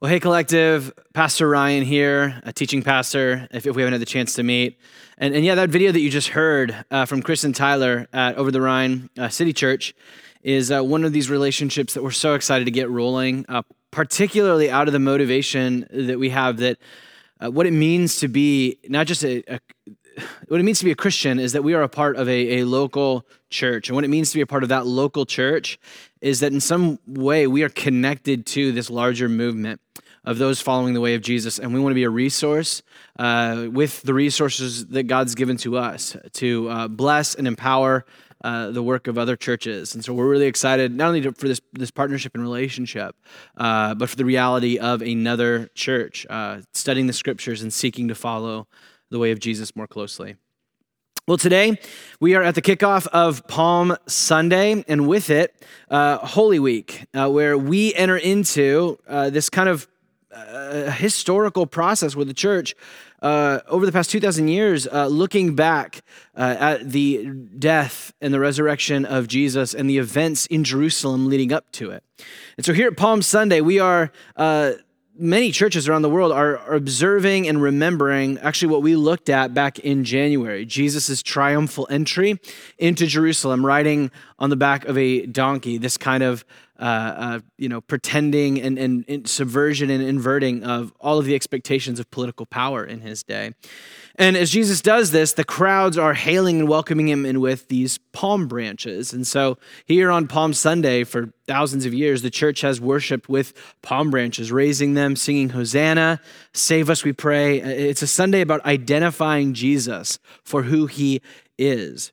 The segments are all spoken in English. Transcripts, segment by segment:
Well, hey, collective, Pastor Ryan here, a teaching pastor, if, if we haven't had the chance to meet. And, and yeah, that video that you just heard uh, from Chris and Tyler at Over the Rhine uh, City Church is uh, one of these relationships that we're so excited to get rolling, uh, particularly out of the motivation that we have that uh, what it means to be not just a, a what it means to be a Christian is that we are a part of a, a local church. And what it means to be a part of that local church is that in some way we are connected to this larger movement of those following the way of Jesus. And we want to be a resource uh, with the resources that God's given to us to uh, bless and empower uh, the work of other churches. And so we're really excited, not only to, for this, this partnership and relationship, uh, but for the reality of another church, uh, studying the scriptures and seeking to follow the way of Jesus more closely. Well, today we are at the kickoff of Palm Sunday, and with it, uh, Holy Week, uh, where we enter into uh, this kind of uh, historical process with the church uh, over the past 2,000 years, uh, looking back at the death and the resurrection of Jesus and the events in Jerusalem leading up to it. And so here at Palm Sunday, we are many churches around the world are, are, observing and remembering actually what we looked at back in January Jesus' triumphal entry into Jerusalem, riding on the back of a donkey, this kind of uh, uh, you know, pretending and, and, and, subversion and inverting of all of the expectations of political power in his day. And as Jesus does this, the crowds are hailing and welcoming him in with these palm branches. And so here on Palm Sunday, for thousands of years, the church has worshiped with palm branches, raising them, singing Hosanna, save us, we pray. It's a Sunday about identifying Jesus for who he is.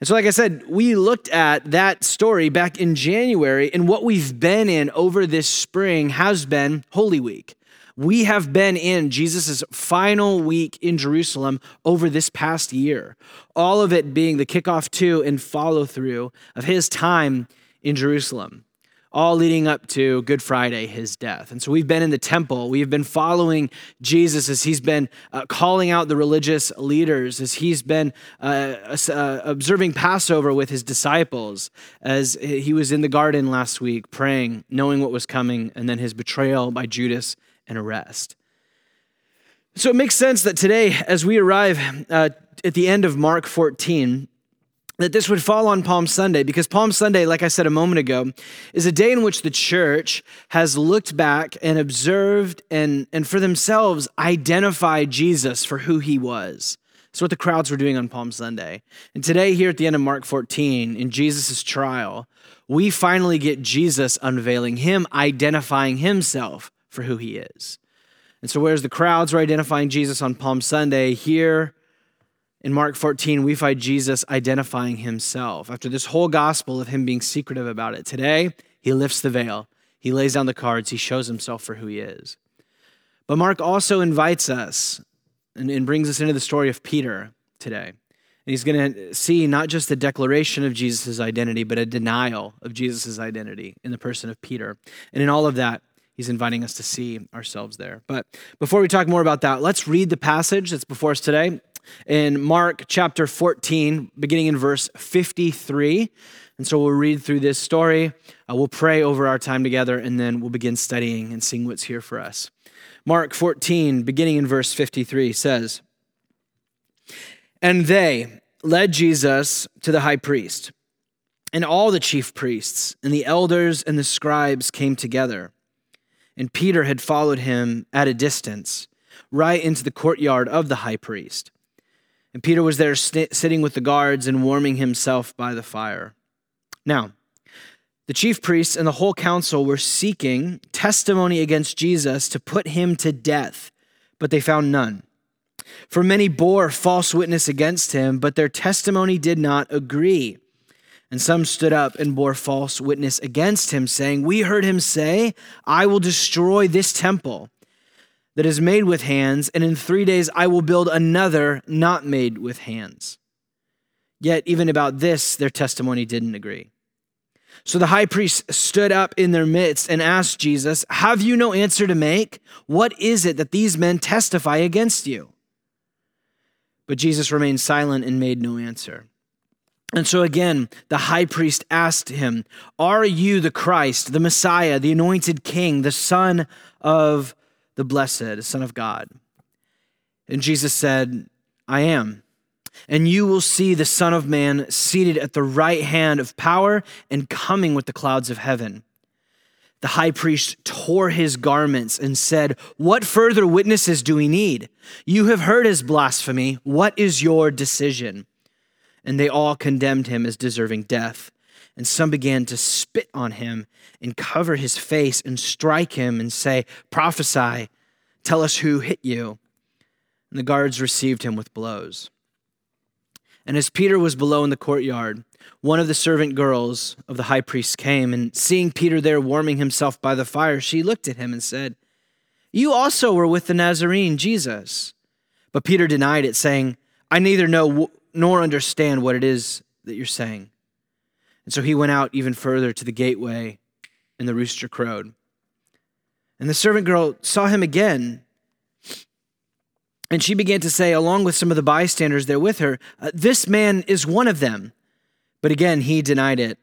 And so, like I said, we looked at that story back in January, and what we've been in over this spring has been Holy Week. We have been in Jesus' final week in Jerusalem over this past year, all of it being the kickoff to and follow through of his time in Jerusalem all leading up to Good Friday, his death. And so we've been in the temple. We've been following Jesus as he's been uh, calling out the religious leaders, as he's been uh, uh, observing Passover with his disciples, as he was in the garden last week praying, knowing what was coming, and then his betrayal by Judas and arrest. So it makes sense that today, as we arrive uh, at the end of Mark 14, that this would fall on Palm Sunday because Palm Sunday, like I said a moment ago, is a day in which the church has looked back and observed and, and for themselves identified Jesus for who he was. That's what the crowds were doing on Palm Sunday. And today, here at the end of Mark 14, in Jesus' trial, we finally get Jesus unveiling him, identifying himself for who he is. And so, whereas the crowds were identifying Jesus on Palm Sunday, here in Mark 14, we find Jesus identifying himself after this whole gospel of him being secretive about it. Today, he lifts the veil, he lays down the cards, he shows himself for who he is. But Mark also invites us and, and brings us into the story of Peter today. And he's going to see not just the declaration of Jesus' identity, but a denial of Jesus' identity in the person of Peter. And in all of that, he's inviting us to see ourselves there. But before we talk more about that, let's read the passage that's before us today in Mark chapter 14, beginning in verse 53. And so we'll read through this story. Uh, we'll pray over our time together, and then we'll begin studying and seeing what's here for us. Mark 14, beginning in verse 53, says, And they led Jesus to the high priest, and all the chief priests, and the elders and the scribes came together. And Peter had followed him at a distance, right into the courtyard of the high priest. And Peter was there st- sitting with the guards and warming himself by the fire. Now, the chief priests and the whole council were seeking testimony against Jesus to put him to death, but they found none. For many bore false witness against him, but their testimony did not agree. And some stood up and bore false witness against him, saying, We heard him say, I will destroy this temple that is made with hands, and in three days I will build another not made with hands. Yet, even about this, their testimony didn't agree. So the high priest stood up in their midst and asked Jesus, Have you no answer to make? What is it that these men testify against you? But Jesus remained silent and made no answer. And so again, the high priest asked him, Are you the Christ, the Messiah, the anointed king, the Son of the Blessed, Son of God? And Jesus said, I am. And you will see the Son of Man seated at the right hand of power and coming with the clouds of heaven. The high priest tore his garments and said, What further witnesses do we need? You have heard his blasphemy. What is your decision? And they all condemned him as deserving death. And some began to spit on him and cover his face and strike him and say, Prophesy, tell us who hit you. And the guards received him with blows. And as Peter was below in the courtyard, one of the servant girls of the high priest came, and seeing Peter there warming himself by the fire, she looked at him and said, You also were with the Nazarene, Jesus. But Peter denied it, saying, I neither know nor understand what it is that you're saying. And so he went out even further to the gateway, and the rooster crowed. And the servant girl saw him again and she began to say, along with some of the bystanders there with her, uh, This man is one of them. But again, he denied it.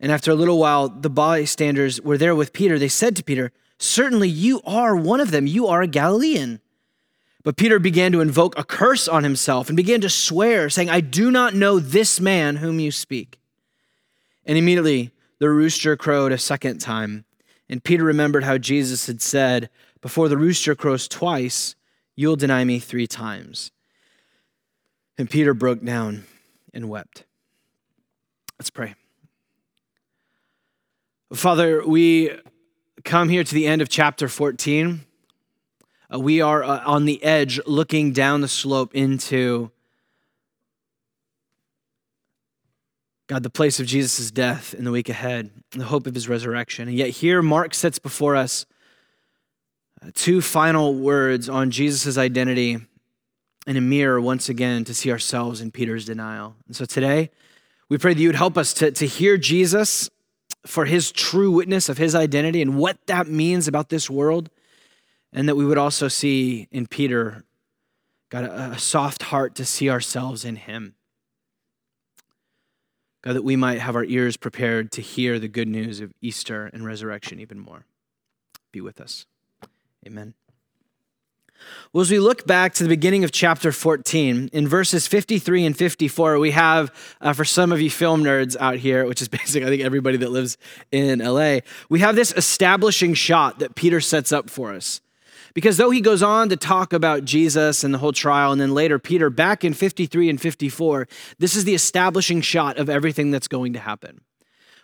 And after a little while, the bystanders were there with Peter. They said to Peter, Certainly you are one of them. You are a Galilean. But Peter began to invoke a curse on himself and began to swear, saying, I do not know this man whom you speak. And immediately the rooster crowed a second time. And Peter remembered how Jesus had said, Before the rooster crows twice, You'll deny me three times. And Peter broke down and wept. Let's pray. Father, we come here to the end of chapter 14. Uh, we are uh, on the edge looking down the slope into God, the place of Jesus' death in the week ahead, the hope of his resurrection. And yet, here, Mark sets before us uh, two final words on Jesus' identity and a mirror once again to see ourselves in Peter's denial. And so today, we pray that you would help us to, to hear Jesus for his true witness of his identity and what that means about this world, and that we would also see in Peter, God, a, a soft heart to see ourselves in him. God, that we might have our ears prepared to hear the good news of Easter and resurrection even more. Be with us. Amen. Well, as we look back to the beginning of chapter 14, in verses 53 and 54, we have, uh, for some of you film nerds out here, which is basically, I think, everybody that lives in LA, we have this establishing shot that Peter sets up for us. Because though he goes on to talk about Jesus and the whole trial, and then later Peter, back in 53 and 54, this is the establishing shot of everything that's going to happen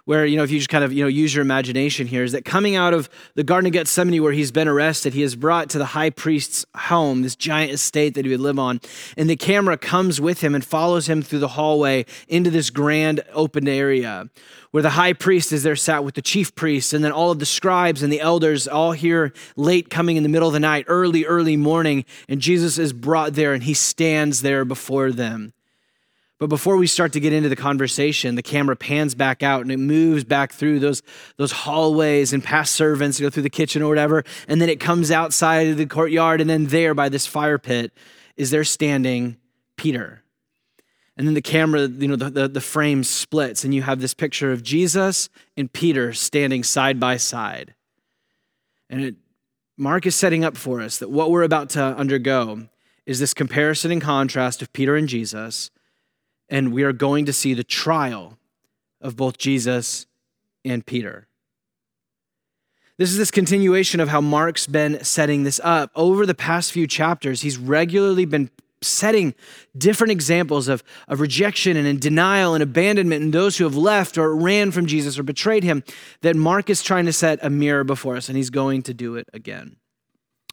where, you know, if you just kind of, you know, use your imagination here, is that coming out of the Garden of Gethsemane where he's been arrested, he is brought to the high priest's home, this giant estate that he would live on. And the camera comes with him and follows him through the hallway into this grand open area where the high priest is there sat with the chief priests and then all of the scribes and the elders all here late coming in the middle of the night, early, early morning. And Jesus is brought there and he stands there before them. But before we start to get into the conversation, the camera pans back out and it moves back through those, those hallways and past servants to go through the kitchen or whatever. And then it comes outside of the courtyard. And then there by this fire pit is there standing Peter. And then the camera, you know, the, the, the frame splits and you have this picture of Jesus and Peter standing side by side. And it, Mark is setting up for us that what we're about to undergo is this comparison and contrast of Peter and Jesus and we are going to see the trial of both Jesus and Peter. This is this continuation of how Mark's been setting this up. Over the past few chapters, he's regularly been setting different examples of, of rejection and denial and abandonment and those who have left or ran from Jesus or betrayed him, that Mark is trying to set a mirror before us, and he's going to do it again.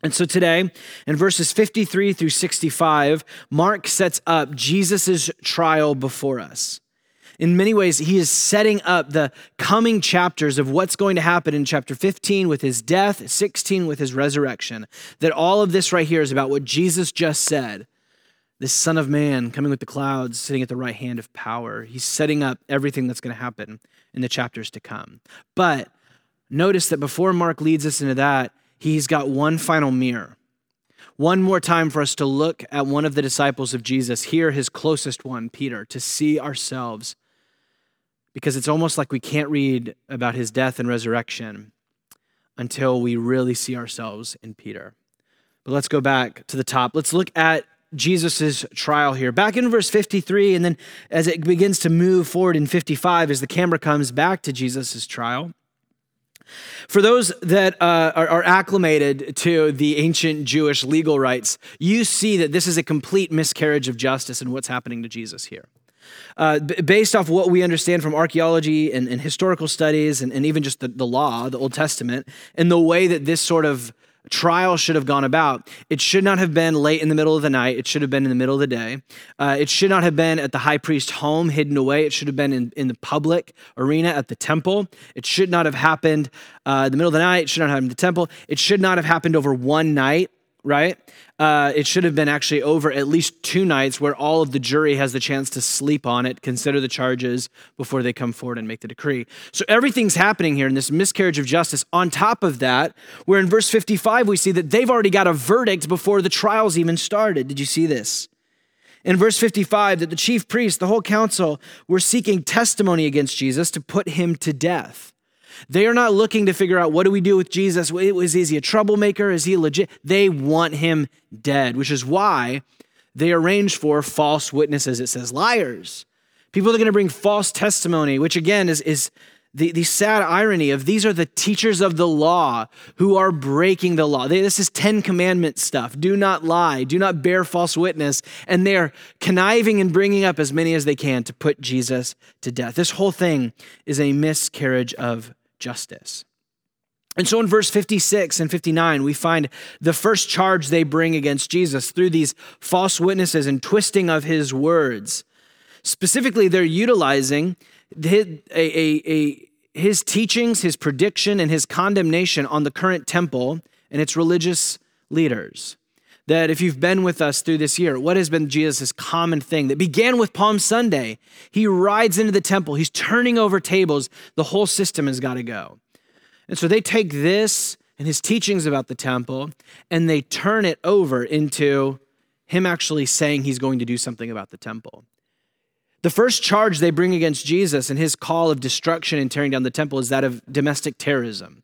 And so today, in verses 53 through 65, Mark sets up Jesus' trial before us. In many ways, he is setting up the coming chapters of what's going to happen in chapter 15 with his death, 16 with his resurrection. That all of this right here is about what Jesus just said this Son of Man coming with the clouds, sitting at the right hand of power. He's setting up everything that's going to happen in the chapters to come. But notice that before Mark leads us into that, he's got one final mirror. One more time for us to look at one of the disciples of Jesus, here his closest one, Peter, to see ourselves because it's almost like we can't read about his death and resurrection until we really see ourselves in Peter. But let's go back to the top. Let's look at Jesus' trial here. Back in verse 53, and then as it begins to move forward in 55, as the camera comes back to Jesus' trial. For those that uh, are, are, acclimated to the ancient Jewish legal rights, you see that this is a complete miscarriage of justice in what's happening to Jesus here. Uh, b- based off what we understand from archaeology and, and historical studies, and, and even just the, the law, the Old Testament, and the way that this sort of trial should have gone about. It should not have been late in the middle of the night. It should have been in the middle of the day. Uh, it should not have been at the high priest's home hidden away. It should have been in, in the public arena at the temple. It should not have happened uh, in the middle of the night. It should not have happened in the temple. It should not have happened over one night right? Uh, it should have been actually over at least two nights where all of the jury has the chance to sleep on it, consider the charges before they come forward and make the decree. So everything's happening here in this miscarriage of justice. On top of that, where in verse 55 we see that they've already got a verdict before the trials even started. Did you see this? In verse 55, that the chief priests, the whole council, were seeking testimony against Jesus to put him to death. They are not looking to figure out what do we do with Jesus? Is, he a troublemaker? Is he legit? They want him dead, which is why they arrange for false witnesses. It says liars. People are going to bring false testimony, which again is, is the, the sad irony of these are the teachers of the law who are breaking the law. They, this is 10 commandment stuff. Do not lie, do not bear false witness. And they're conniving and bringing up as many as they can to put Jesus to death. This whole thing is a miscarriage of justice. And so in verse 56 and 59, we find the first charge they bring against Jesus through these false witnesses and twisting of his words. Specifically, they're utilizing his, a, a, a, his teachings, his prediction, and his condemnation on the current temple and its religious leaders. That if you've been with us through this year, what has been Jesus' common thing that began with Palm Sunday? He rides into the temple, he's turning over tables, the whole system has got to go. And so they take this and his teachings about the temple and they turn it over into him actually saying he's going to do something about the temple. The first charge they bring against Jesus and his call of destruction and tearing down the temple is that of domestic terrorism.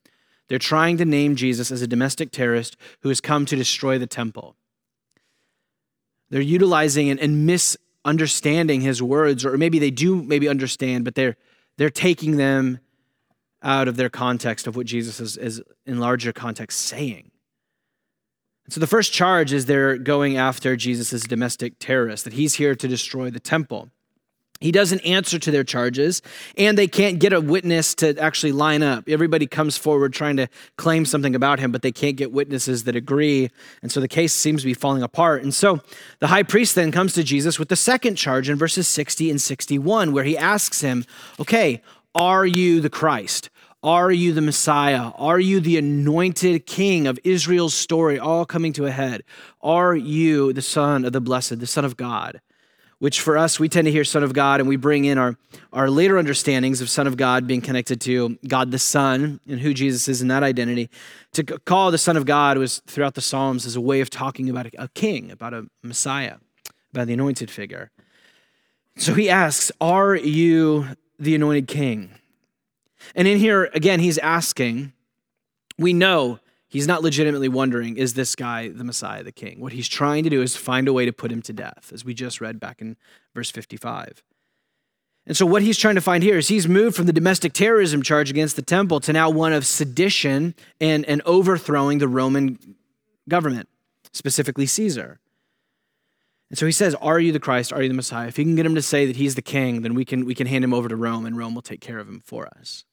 They're trying to name Jesus as a domestic terrorist who has come to destroy the temple. They're utilizing and, and misunderstanding his words, or maybe they do maybe understand, but they're they're taking them out of their context of what Jesus is, is in larger context saying. so the first charge is they're going after Jesus as domestic terrorist, that he's here to destroy the temple. He doesn't answer to their charges, and they can't get a witness to actually line up. Everybody comes forward trying to claim something about him, but they can't get witnesses that agree. And so the case seems to be falling apart. And so the high priest then comes to Jesus with the second charge in verses 60 and 61, where he asks him, Okay, are you the Christ? Are you the Messiah? Are you the anointed king of Israel's story, all coming to a head? Are you the Son of the Blessed, the Son of God? Which for us, we tend to hear Son of God and we bring in our, our later understandings of Son of God being connected to God the Son and who Jesus is in that identity. To call the Son of God was throughout the Psalms as a way of talking about a, king, about a Messiah, about the anointed figure. So he asks, Are you the anointed king? And in here, again, he's asking, we know He's not legitimately wondering, is this guy the Messiah, the king? What he's trying to do is find a way to put him to death, as we just read back in verse 55. And so, what he's trying to find here is he's moved from the domestic terrorism charge against the temple to now one of sedition and, and overthrowing the Roman government, specifically Caesar. And so he says, Are you the Christ? Are you the Messiah? If you can get him to say that he's the king, then we can, we can hand him over to Rome, and Rome will take care of him for us.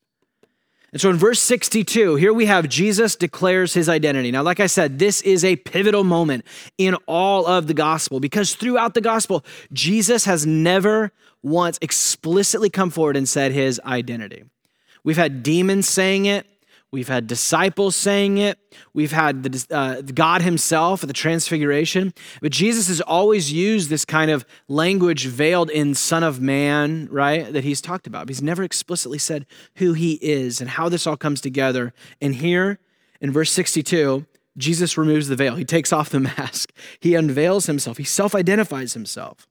And so in verse 62, here we have Jesus declares his identity. Now, like I said, this is a pivotal moment in all of the gospel because throughout the gospel, Jesus has never once explicitly come forward and said his identity. We've had demons saying it, We've had disciples saying it. We've had the, uh, God Himself at the Transfiguration. But Jesus has always used this kind of language veiled in Son of Man, right? That He's talked about. He's never explicitly said who He is and how this all comes together. And here in verse 62, Jesus removes the veil. He takes off the mask. He unveils Himself. He self identifies Himself.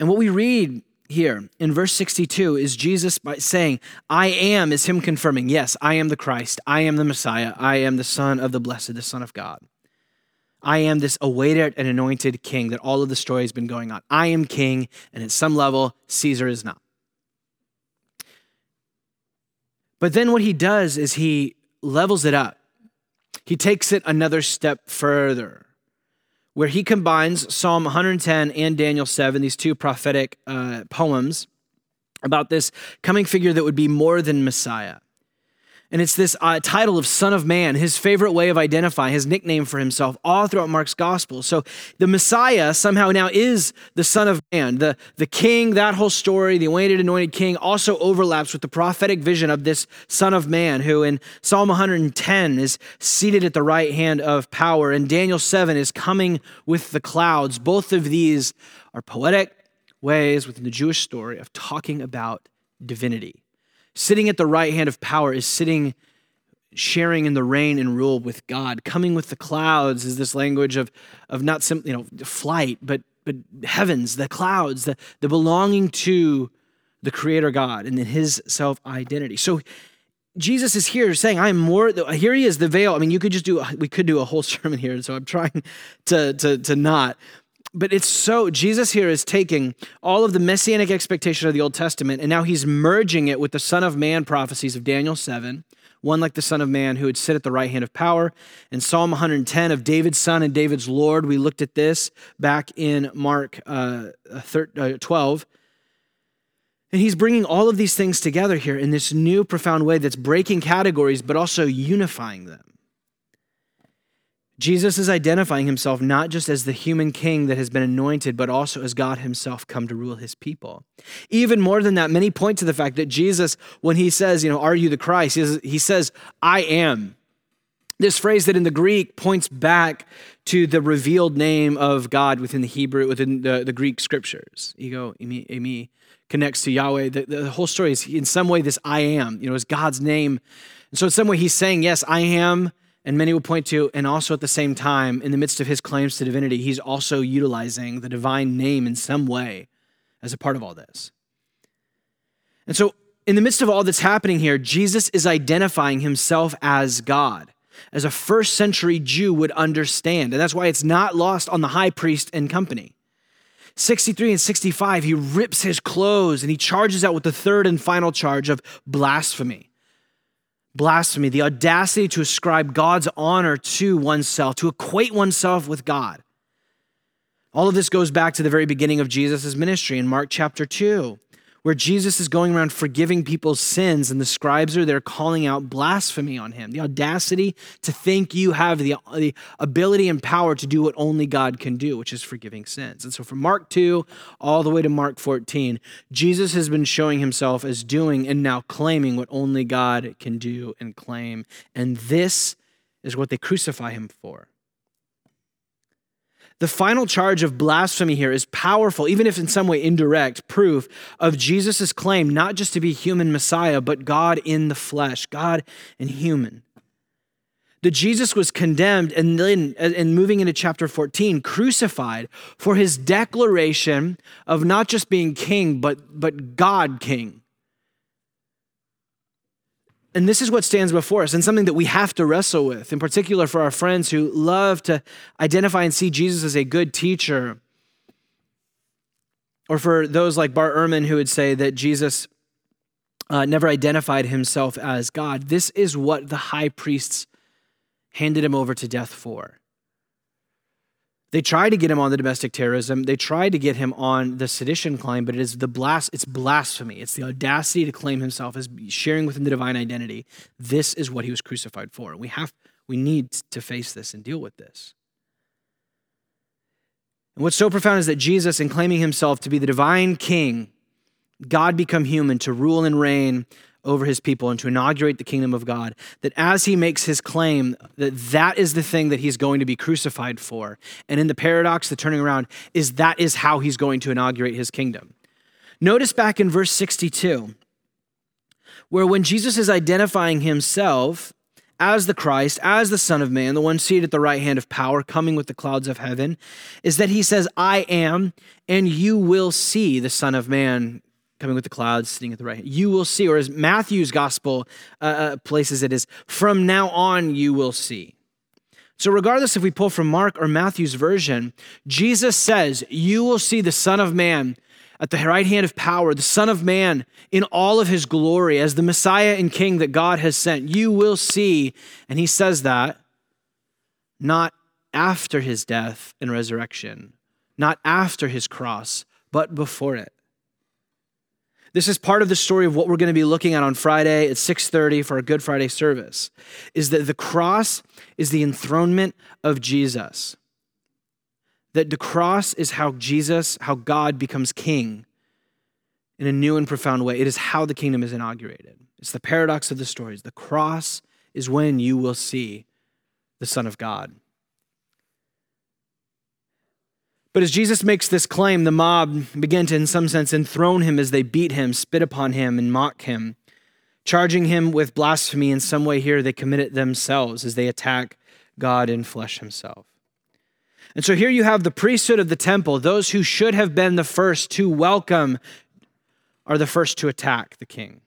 And what we read here in verse 62 is Jesus by saying, I am, is him confirming, yes, I am the Christ, I am the Messiah, I am the Son of the Blessed, the Son of God. I am this awaited and anointed king that all of the story has been going on. I am king, and at some level, Caesar is not. But then what he does is he levels it up. He takes it another step further where he combines Psalm 110 and Daniel 7, these two prophetic uh, poems about this coming figure that would be more than Messiah. And it's this uh, title of Son of Man, his favorite way of identifying, his nickname for himself, all throughout Mark's gospel. So the Messiah somehow now is the Son of Man. The, the king, that whole story, the anointed, anointed king, also overlaps with the prophetic vision of this Son of Man, who in Psalm 110 is seated at the right hand of power, and Daniel 7 is coming with the clouds. Both of these are poetic ways within the Jewish story of talking about divinity. Sitting at the right hand of power is sitting, sharing in the reign and rule with God. Coming with the clouds is this language of, of not simply, you know, flight, but, but heavens, the clouds, the, the belonging to the Creator God and then His self identity. So Jesus is here saying, I'm more, here he is, the veil. I mean, you could just do, we could do a whole sermon here, so I'm trying to, to, to not but it's so Jesus here is taking all of the messianic expectation of the Old Testament and now he's merging it with the Son of Man prophecies of Daniel 7, one like the Son of Man who would sit at the right hand of power, and Psalm 110 of David's Son and David's Lord. We looked at this back in Mark uh, uh 12. And he's bringing all of these things together here in this new profound way that's breaking categories but also unifying them. Jesus is identifying himself not just as the human king that has been anointed, but also as God himself come to rule his people. Even more than that, many point to the fact that Jesus, when he says, you know, are you the Christ? He says, I am. This phrase that in the Greek points back to the revealed name of God within the Hebrew, within the, the Greek scriptures. Ego, eimi, eimi connects to Yahweh. The, the whole story is in some way this I am, you know, is God's name. And so in some way he's saying, yes, I am and many will point to, and also at the same time, in the midst of his claims to divinity, he's also utilizing the divine name in some way as a part of all this. And so, in the midst of all that's happening here, Jesus is identifying himself as God, as a first century Jew would understand. And that's why it's not lost on the high priest and company. 63 and 65, he rips his clothes and he charges out with the third and final charge of blasphemy blasphemy, the audacity to ascribe God's honor to oneself, to equate oneself with God. All of this goes back to the very beginning of Jesus' ministry in Mark chapter 2 where Jesus is going around forgiving people's sins, and the scribes are there calling out blasphemy on him. The audacity to think you have the, the ability and power to do what only God can do, which is forgiving sins. And so from Mark 2 all the way to Mark 14, Jesus has been showing himself as doing and now claiming what only God can do and claim. And this is what they crucify him for. The final charge of blasphemy here is powerful, even if in some way indirect, proof of Jesus' claim not just to be human Messiah, but God in the flesh, God and human. That Jesus was condemned and then, and moving into chapter 14, crucified for his declaration of not just being king, but, but God king. And this is what stands before us, and something that we have to wrestle with, in particular for our friends who love to identify and see Jesus as a good teacher. Or for those like Bart Ehrman who would say that Jesus uh, never identified himself as God. This is what the high priests handed him over to death for. They tried to get him on the domestic terrorism. They tried to get him on the sedition claim, but it is the blas- it's blasphemy. It's the audacity to claim himself as sharing within the divine identity. This is what he was crucified for. We have we need to face this and deal with this. And what's so profound is that Jesus, in claiming himself to be the divine king, God become human to rule and reign over his people and to inaugurate the kingdom of God, that as he makes his claim that that is the thing that he's going to be crucified for, and in the paradox, the turning around, is that is how he's going to inaugurate his kingdom. Notice back in verse 62, where when Jesus is identifying himself as the Christ, as the Son of Man, the one seated at the right hand of power, coming with the clouds of heaven, is that he says, I am, and you will see the Son of Man coming with the clouds, sitting at the right hand. You will see, or as Matthew's gospel uh, uh, places it is, from now on you will see. So, regardless if we pull from Mark or Matthew's version, Jesus says, You will see the Son of Man at the right hand of power, the Son of Man in all of his glory as the Messiah and King that God has sent. You will see, and he says that not after his death and resurrection, not after his cross, but before it. This is part of the story of what we're going to be looking at on Friday at 6:30 for our Good Friday service. Is that the cross is the enthronement of Jesus. That the cross is how Jesus, how God becomes king in a new and profound way. It is how the kingdom is inaugurated. It's the paradox of the stories. The cross is when you will see the Son of God. But as Jesus makes this claim, the mob begin to, in some sense, enthrone him as they beat him, spit upon him, and mock him. Charging him with blasphemy in some way here, they commit it themselves as they attack God in flesh himself. And so here you have the priesthood of the temple. Those who should have been the first to welcome are the first to attack the king.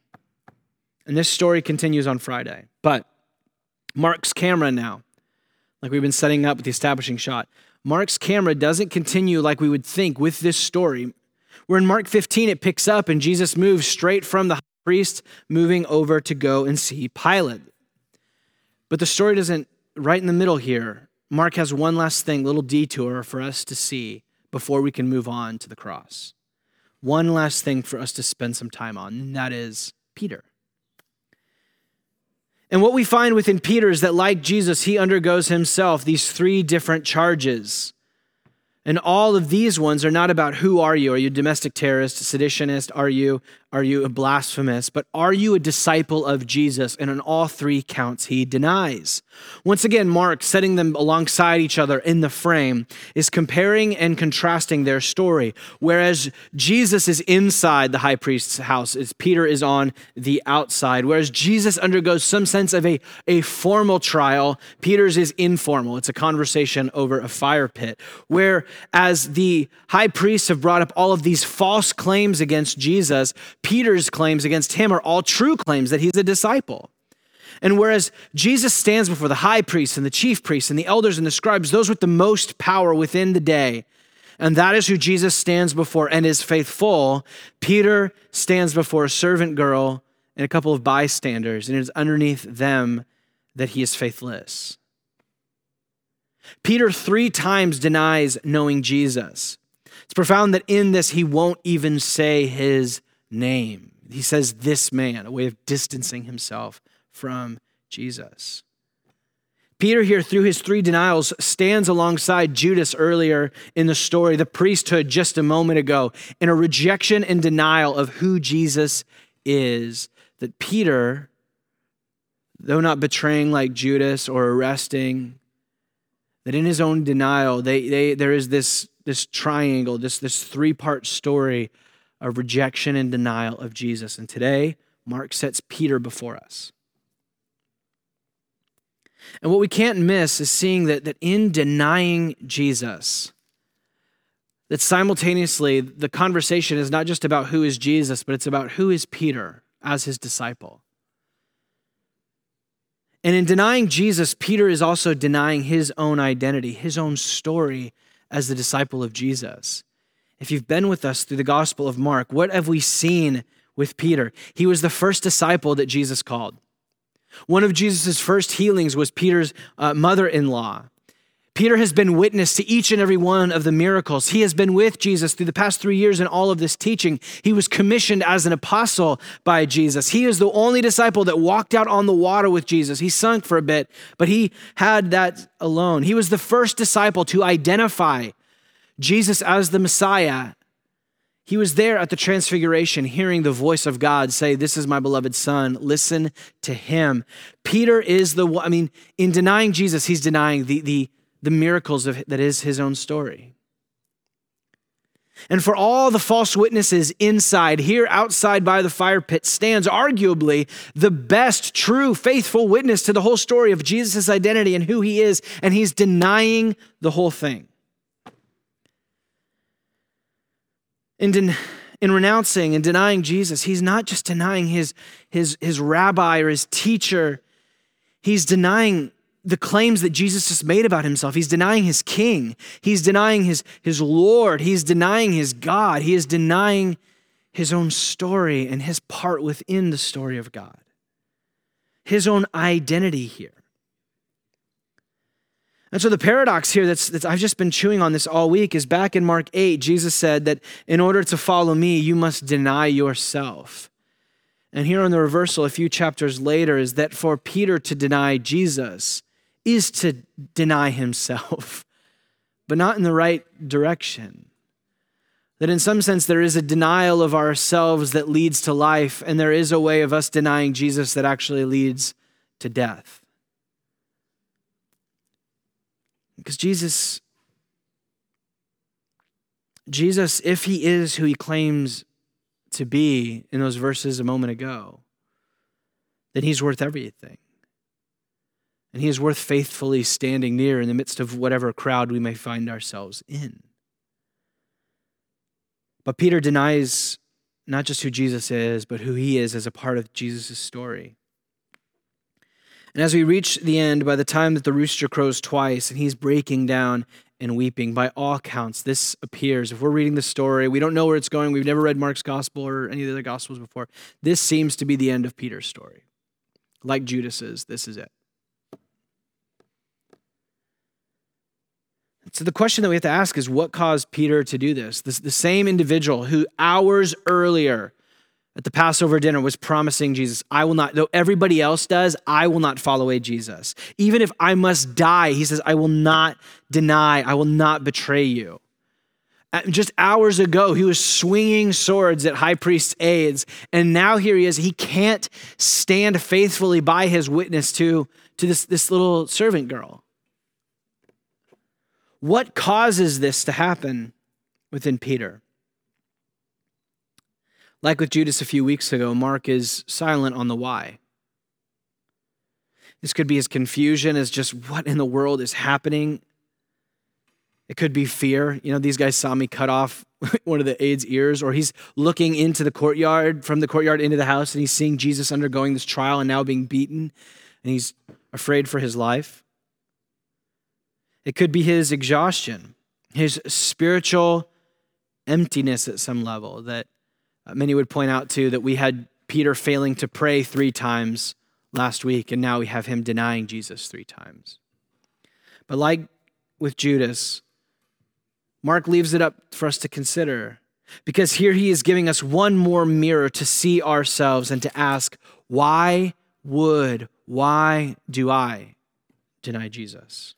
And this story continues on Friday. But Mark's camera now, like we've been setting up with the establishing shot, Mark's camera doesn't continue like we would think with this story. Where in Mark 15, it picks up and Jesus moves straight from the high priest, moving over to go and see Pilate. But the story doesn't, right in the middle here, Mark has one last thing, little detour for us to see before we can move on to the cross. One last thing for us to spend some time on, and that is Peter. And what we find within Peter is that, like Jesus, he undergoes himself these three different charges and all of these ones are not about who are you? Are you domestic terrorist, seditionist? Are you are you a blasphemous? But are you a disciple of Jesus? And on all three counts, he denies. Once again, Mark, setting them alongside each other in the frame, is comparing and contrasting their story. Whereas Jesus is inside the high priest's house, as Peter is on the outside. Whereas Jesus undergoes some sense of a, a formal trial, Peter's is informal. It's a conversation over a fire pit. Where as the high priests have brought up all of these false claims against Jesus, Peter's claims against him are all true claims that he's a disciple. And whereas Jesus stands before the high priests and the chief priests and the elders and the scribes, those with the most power within the day, and that is who Jesus stands before and is faithful, Peter stands before a servant girl and a couple of bystanders, and it is underneath them that he is faithless. Peter three times denies knowing Jesus. It's profound that in this he won't even say his name. He says this man, a way of distancing himself from Jesus. Peter, here, through his three denials, stands alongside Judas earlier in the story, the priesthood just a moment ago, in a rejection and denial of who Jesus is. That Peter, though not betraying like Judas or arresting, that in his own denial, they, they, there is this, this triangle, this, this three part story of rejection and denial of Jesus. And today, Mark sets Peter before us. And what we can't miss is seeing that, that in denying Jesus, that simultaneously the conversation is not just about who is Jesus, but it's about who is Peter as his disciple. And in denying Jesus, Peter is also denying his own identity, his own story as the disciple of Jesus. If you've been with us through the Gospel of Mark, what have we seen with Peter? He was the first disciple that Jesus called. One of Jesus' first healings was Peter's uh, mother in law. Peter has been witness to each and every one of the miracles. He has been with Jesus through the past three years in all of this teaching. He was commissioned as an apostle by Jesus. He is the only disciple that walked out on the water with Jesus. He sunk for a bit, but he had that alone. He was the first disciple to identify Jesus as the Messiah. He was there at the transfiguration, hearing the voice of God say, This is my beloved Son, listen to him. Peter is the one, I mean, in denying Jesus, he's denying the, the the miracles of, that is his own story. And for all the false witnesses inside, here outside by the fire pit stands arguably the best, true, faithful witness to the whole story of Jesus' identity and who he is, and he's denying the whole thing. In, in renouncing and denying Jesus, he's not just denying his, his, his rabbi or his teacher, he's denying the claims that Jesus just made about himself. He's denying his king. He's denying his, his Lord. He's denying his God. He is denying his own story and his part within the story of God, his own identity here. And so the paradox here that's, that's I've just been chewing on this all week is back in Mark 8, Jesus said that in order to follow me, you must deny yourself. And here on the reversal, a few chapters later, is that for Peter to deny Jesus, is to deny himself, but not in the right direction. That in some sense, there is a denial of ourselves that leads to life, and there is a way of us denying Jesus that actually leads to death. Because Jesus, Jesus, if he is who he claims to be in those verses a moment ago, then he's worth everything. And he is worth faithfully standing near in the midst of whatever crowd we may find ourselves in. But Peter denies not just who Jesus is, but who he is as a part of Jesus' story. And as we reach the end, by the time that the rooster crows twice and he's breaking down and weeping, by all counts, this appears. If we're reading the story, we don't know where it's going, we've never read Mark's gospel or any of the other gospels before. This seems to be the end of Peter's story. Like Judas's, this is it. So the question that we have to ask is what caused Peter to do this? this? The same individual who hours earlier at the Passover dinner was promising Jesus, I will not, though everybody else does, I will not follow away Jesus. Even if I must die, he says, I will not deny, I will not betray you. Just hours ago, he was swinging swords at high priest's aides, and now here he is. He can't stand faithfully by his witness to, to this, this little servant girl. What causes this to happen within Peter? Like with Judas a few weeks ago, Mark is silent on the why. This could be his confusion as just what in the world is happening. It could be fear. You know, these guys saw me cut off one of the aide's ears, or he's looking into the courtyard, from the courtyard into the house, and he's seeing Jesus undergoing this trial and now being beaten, and he's afraid for his life. It could be his exhaustion, his spiritual emptiness at some level that Uh, many would point out too, that we had Peter failing to pray three times last week, and now we have him denying Jesus three times. But like with Judas, Mark leaves it up for us to consider because here he is giving us one more mirror to see ourselves and to ask, why would, why do I deny Jesus?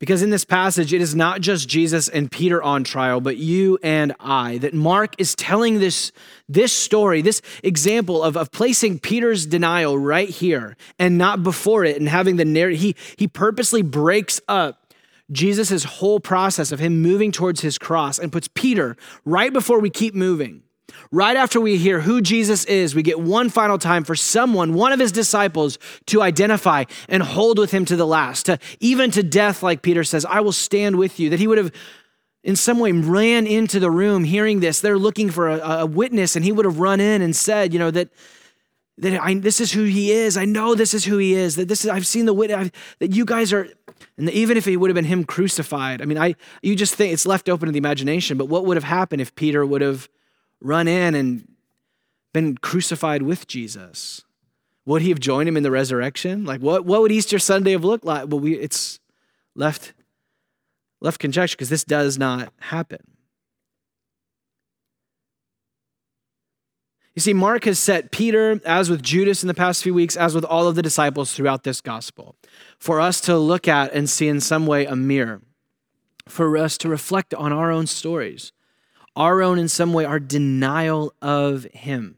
Because in this passage, it is not just Jesus and Peter on trial, but you and I. That Mark is telling this, this story, this example of, of placing Peter's denial right here and not before it and having the narrative. He, he purposely breaks up Jesus' whole process of him moving towards his cross and puts Peter right before we keep moving. Right after we hear who Jesus is, we get one final time for someone, one of his disciples, to identify and hold with him to the last, to even to death, like Peter says, I will stand with you. That he would have in some way ran into the room hearing this. They're looking for a, a witness, and he would have run in and said, you know, that that I, this is who he is. I know this is who he is. That this is I've seen the witness that you guys are. And even if it would have been him crucified, I mean, I you just think it's left open to the imagination. But what would have happened if Peter would have run in and been crucified with Jesus? Would he have joined him in the resurrection? Like what, what would Easter Sunday have looked like? Well, we it's left left conjecture because this does not happen. You see, Mark has set Peter, as with Judas in the past few weeks, as with all of the disciples throughout this gospel, for us to look at and see in some way a mirror, for us to reflect on our own stories, our own, in some way, our denial of Him.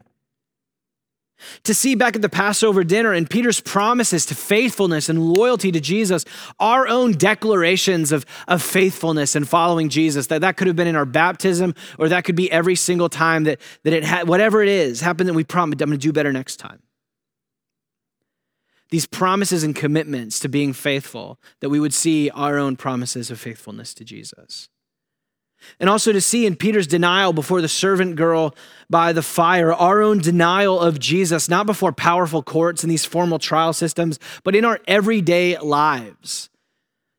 To see back at the Passover dinner and Peter's promises to faithfulness and loyalty to Jesus, our own declarations of, of faithfulness and following Jesus, that, that could have been in our baptism, or that could be every single time that, that it had, whatever it is, happened that we promised, I'm going to do better next time. These promises and commitments to being faithful, that we would see our own promises of faithfulness to Jesus. And also to see in Peter's denial before the servant girl by the fire, our own denial of Jesus, not before powerful courts and these formal trial systems, but in our everyday lives.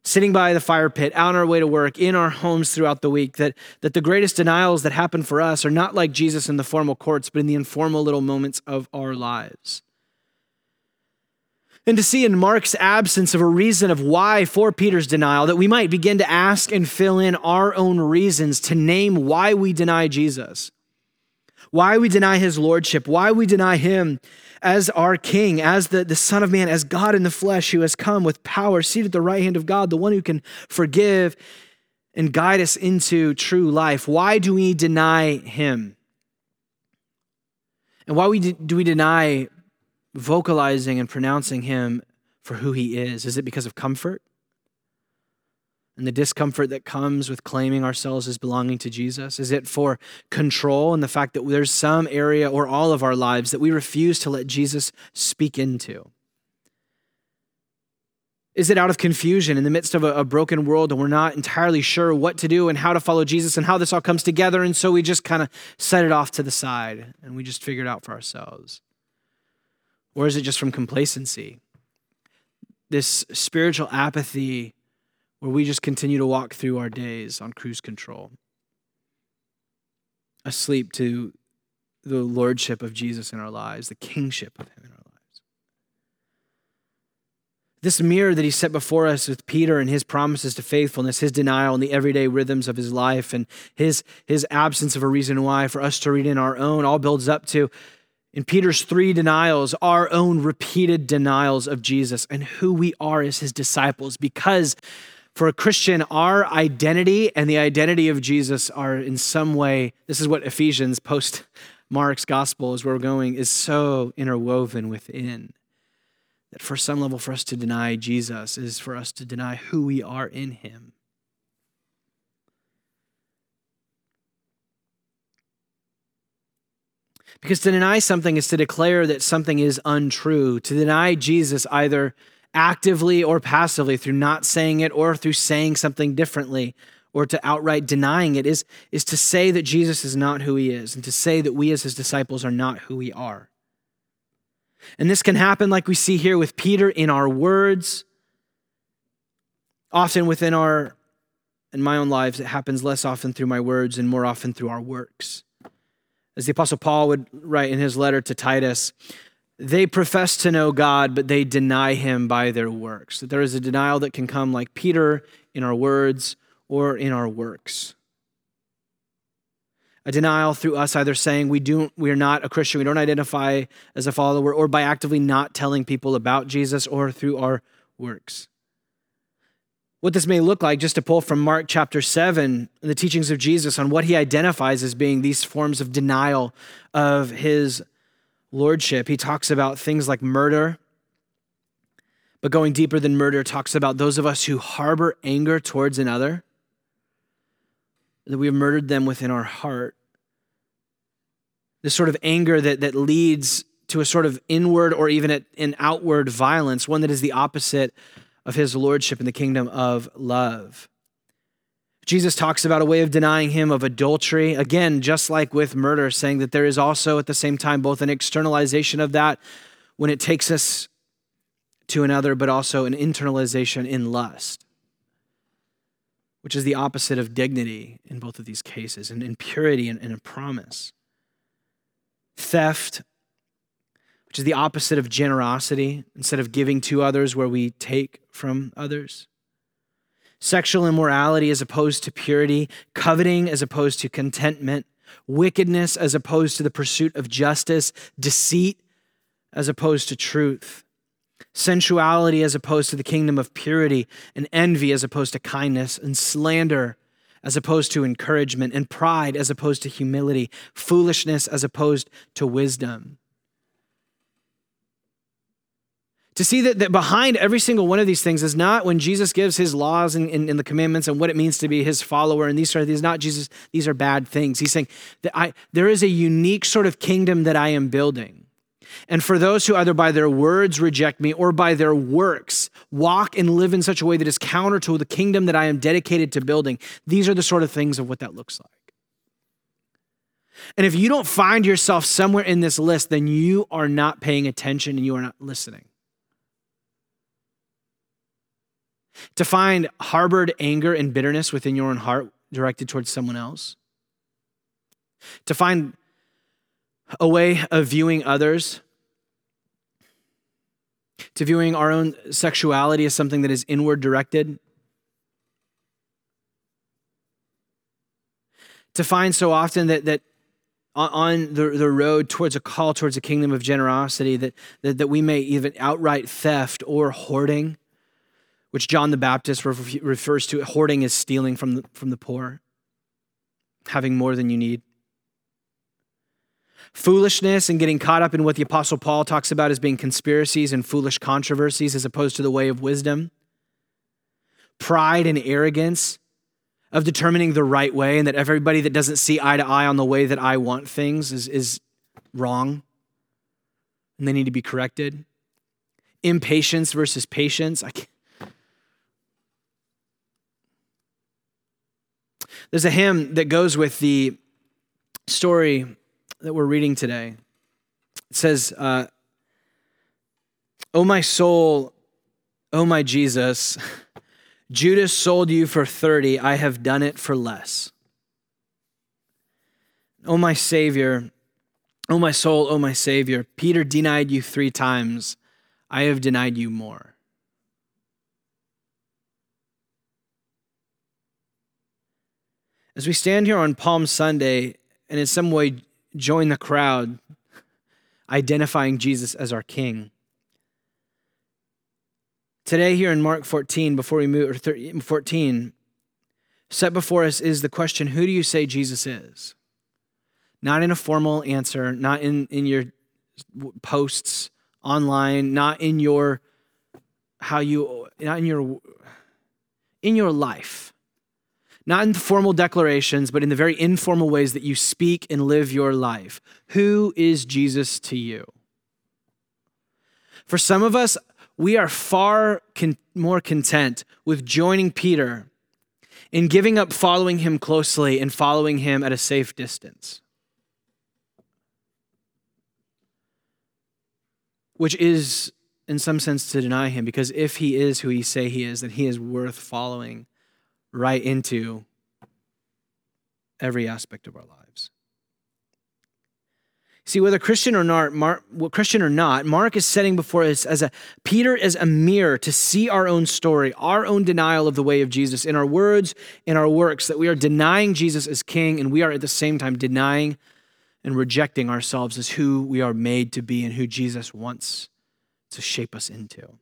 Sitting by the fire pit, on our way to work, in our homes throughout the week, that, that the greatest denials that happen for us are not like Jesus in the formal courts, but in the informal little moments of our lives and to see in Mark's absence of a reason of why for Peter's denial that we might begin to ask and fill in our own reasons to name why we deny Jesus, why we deny his lordship, why we deny him as our king, as the, the Son of Man, as God in the flesh who has come with power, seated at the right hand of God, the one who can forgive and guide us into true life. Why do we deny him? And why we do we deny vocalizing and pronouncing him for who he is? Is it because of comfort? And the discomfort that comes with claiming ourselves as belonging to Jesus? Is it for control and the fact that there's some area or all of our lives that we refuse to let Jesus speak into? Is it out of confusion in the midst of a, a, broken world and we're not entirely sure what to do and how to follow Jesus and how this all comes together? And so we just kind of set it off to the side and we just figure it out for ourselves. Or is it just from complacency? This spiritual apathy where we just continue to walk through our days on cruise control, asleep to the lordship of Jesus in our lives, the kingship of Him in our lives. This mirror that He set before us with Peter and his promises to faithfulness, his denial, and the everyday rhythms of his life, and his, his absence of a reason why for us to read in our own, all builds up to in Peter's three denials, our own repeated denials of Jesus and who we are as his disciples, because for a Christian, our identity and the identity of Jesus are in some way, this is what Ephesians post Mark's gospel is where we're going, is so interwoven within. That for some level, for us to deny Jesus is for us to deny who we are in him. Because to deny something is to declare that something is untrue. To deny Jesus either actively or passively through not saying it or through saying something differently or to outright denying it is, is to say that Jesus is not who he is and to say that we as his disciples are not who we are. And this can happen like we see here with Peter in our words, often within our in my own lives it happens less often through my words and more often through our works. As the Apostle Paul would write in his letter to Titus, they profess to know God, but they deny him by their works. That there is a denial that can come like Peter in our words or in our works. A denial through us either saying we do we are not a Christian, we don't identify as a follower, or by actively not telling people about Jesus, or through our works what this may look like, just to pull from Mark chapter 7, the teachings of Jesus on what he identifies as being these forms of denial of his lordship. He talks about things like murder, but going deeper than murder, talks about those of us who harbor anger towards another, that we have murdered them within our heart. This sort of anger that, that leads to a sort of inward or even an outward violence, one that is the opposite of his lordship in the kingdom of love. Jesus talks about a way of denying him of adultery. Again, just like with murder, saying that there is also at the same time both an externalization of that when it takes us to another, but also an internalization in lust, which is the opposite of dignity in both of these cases, and in purity and, and a promise. Theft, which is the opposite of generosity, instead of giving to others where we take from others. Sexual immorality as opposed to purity, coveting as opposed to contentment, wickedness as opposed to the pursuit of justice, deceit as opposed to truth, sensuality as opposed to the kingdom of purity, and envy as opposed to kindness, and slander as opposed to encouragement, and pride as opposed to humility, foolishness as opposed to wisdom. To see that, that behind every single one of these things is not when Jesus gives his laws and, and, and, the commandments and what it means to be his follower, and these are these not Jesus, these are bad things. He's saying that I there is a unique sort of kingdom that I am building. And for those who either by their words reject me or by their works walk and live in such a way that is counter to the kingdom that I am dedicated to building, these are the sort of things of what that looks like. And if you don't find yourself somewhere in this list, then you are not paying attention and you are not listening. To find harbored anger and bitterness within your own heart directed towards someone else. To find a way of viewing others, to viewing our own sexuality as something that is inward directed. To find so often that, that on the, the road towards a call towards a kingdom of generosity, that, that, that we may even outright theft or hoarding, which John the Baptist refers to. Hoarding is stealing from the, from the poor, having more than you need. Foolishness and getting caught up in what the Apostle Paul talks about as being conspiracies and foolish controversies as opposed to the way of wisdom. Pride and arrogance of determining the right way and that everybody that doesn't see eye to eye on the way that I want things is, is wrong and they need to be corrected. Impatience versus patience. There's a hymn that goes with the story that we're reading today. It says, uh, Oh, my soul, oh, my Jesus. Judas sold you for 30. I have done it for less. Oh, my Savior. Oh, my soul. Oh, my Savior. Peter denied you three times. I have denied you more. As we stand here on Palm Sunday and in some way join the crowd, identifying Jesus as our King, Today, here in Mark 14, before we move, or 13, 14, set before us is the question who do you say Jesus is? Not in a formal answer, not in, in your posts online, not in your how you not in your in your life. Not in formal declarations, but in the very informal ways that you speak and live your life. Who is Jesus to you? For some of us, we are far con- more content with joining Peter in giving up following him closely and following him at a safe distance. Which is, in some sense, to deny him, because if he is who he say he is, then he is worth following right into every aspect of our lives. See, whether Christian or not, Mark, Christian or not, Mark is setting before us as a Peter as a mirror to see our own story, our own denial of the way of Jesus in our words, in our works, that we are denying Jesus as King, and we are at the same time denying and rejecting ourselves as who we are made to be and who Jesus wants to shape us into.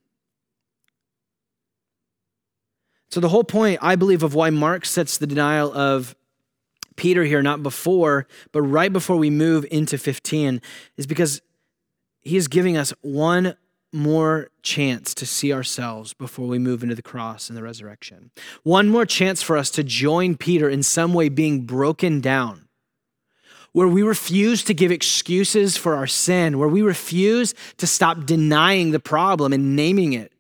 So, the whole point, I believe, of why Mark sets the denial of Peter here, not before, but right before we move into 15, is because he is giving us one more chance to see ourselves before we move into the cross and the resurrection. One more chance for us to join Peter in some way being broken down, where we refuse to give excuses for our sin, where we refuse to stop denying the problem and naming it,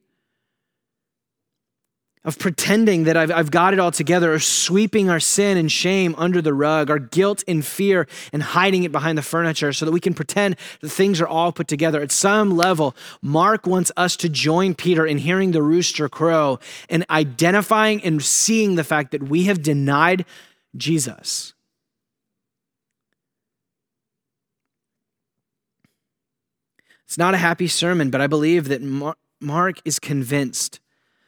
of pretending that I've, I've got it all together, or sweeping our sin and shame under the rug, our guilt and fear, and hiding it behind the furniture so that we can pretend that things are all put together. At some level, Mark wants us to join Peter in hearing the rooster crow and identifying and seeing the fact that we have denied Jesus. It's not a happy sermon, but I believe that Mark is convinced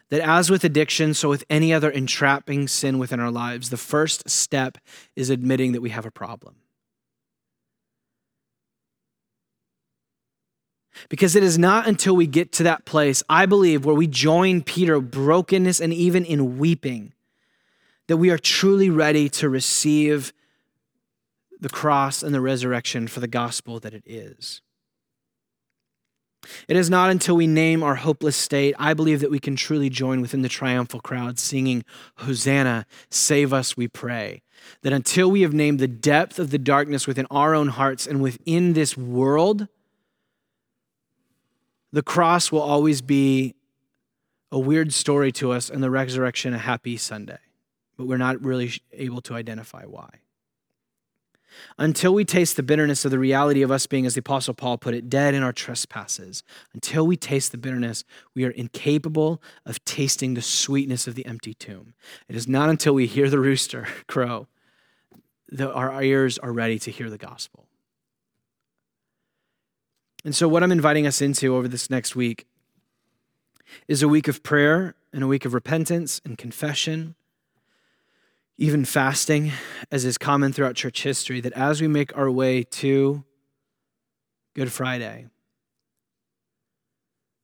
that as with addiction, so with any other entrapping sin within our lives, the first step is admitting that we have a problem. Because it is not until we get to that place, I believe, where we join Peter, brokenness and even in weeping, that we are truly ready to receive the cross and the resurrection for the gospel that it is. It is not until we name our hopeless state, I believe, that we can truly join within the triumphal crowd singing, Hosanna, save us, we pray. That until we have named the depth of the darkness within our own hearts and within this world, the cross will always be a weird story to us and the resurrection a happy Sunday. But we're not really able to identify why. Until we taste the bitterness of the reality of us being, as the Apostle Paul put it, dead in our trespasses, until we taste the bitterness, we are incapable of tasting the sweetness of the empty tomb. It is not until we hear the rooster crow that our ears are ready to hear the gospel. And so, what I'm inviting us into over this next week is a week of prayer and a week of repentance and confession even fasting, as is common throughout church history, that as we make our way to Good Friday,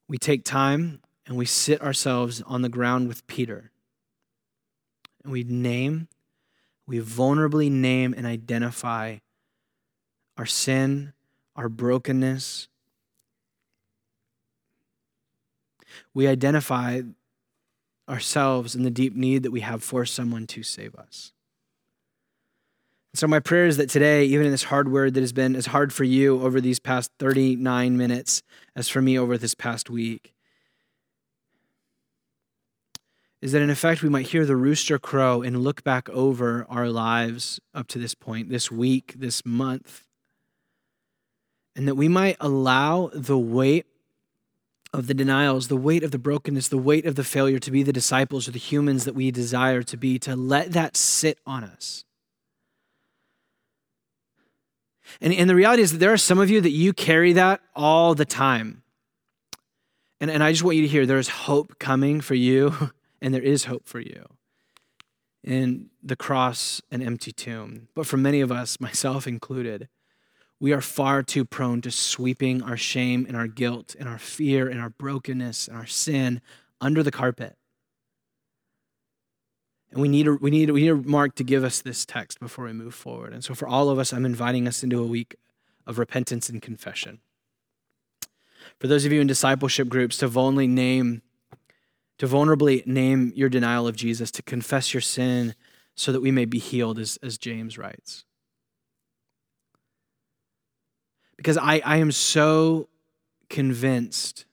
we take time and we sit ourselves on the ground with Peter. And we name, we vulnerably name and identify our sin, our brokenness. We identify ourselves and the deep need that we have for someone to save us. So, my prayer is that today, even in this hard word that has been as hard for you over these past 39 minutes as for me over this past week, is that in effect we might hear the rooster crow and look back over our lives up to this point, this week, this month, and that we might allow the weight of the denials, the weight of the brokenness, the weight of the failure to be the disciples or the humans that we desire to be, to let that sit on us. And, and the reality is that there are some of you that you carry that all the time. And, and I just want you to hear there's hope coming for you, and there is hope for you in the cross and empty tomb. But for many of us, myself included, we are far too prone to sweeping our shame and our guilt and our fear and our brokenness and our sin under the carpet. And we need, a, we, need, we need a Mark to give us this text before we move forward. And so, for all of us, I'm inviting us into a week of repentance and confession. For those of you in discipleship groups, to vulnerably name, to vulnerably name your denial of Jesus, to confess your sin so that we may be healed, as, as James writes because I, I am so convinced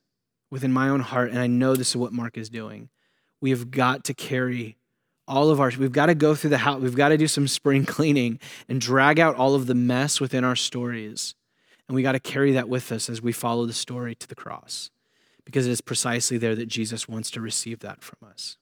within my own heart, and I know this is what Mark is doing. We have got to carry all of our, we've got to go through the house, we've got to do some spring cleaning and drag out all of the mess within our stories. And we got to carry that with us as we follow the story to the cross, because it is precisely there that Jesus wants to receive that from us.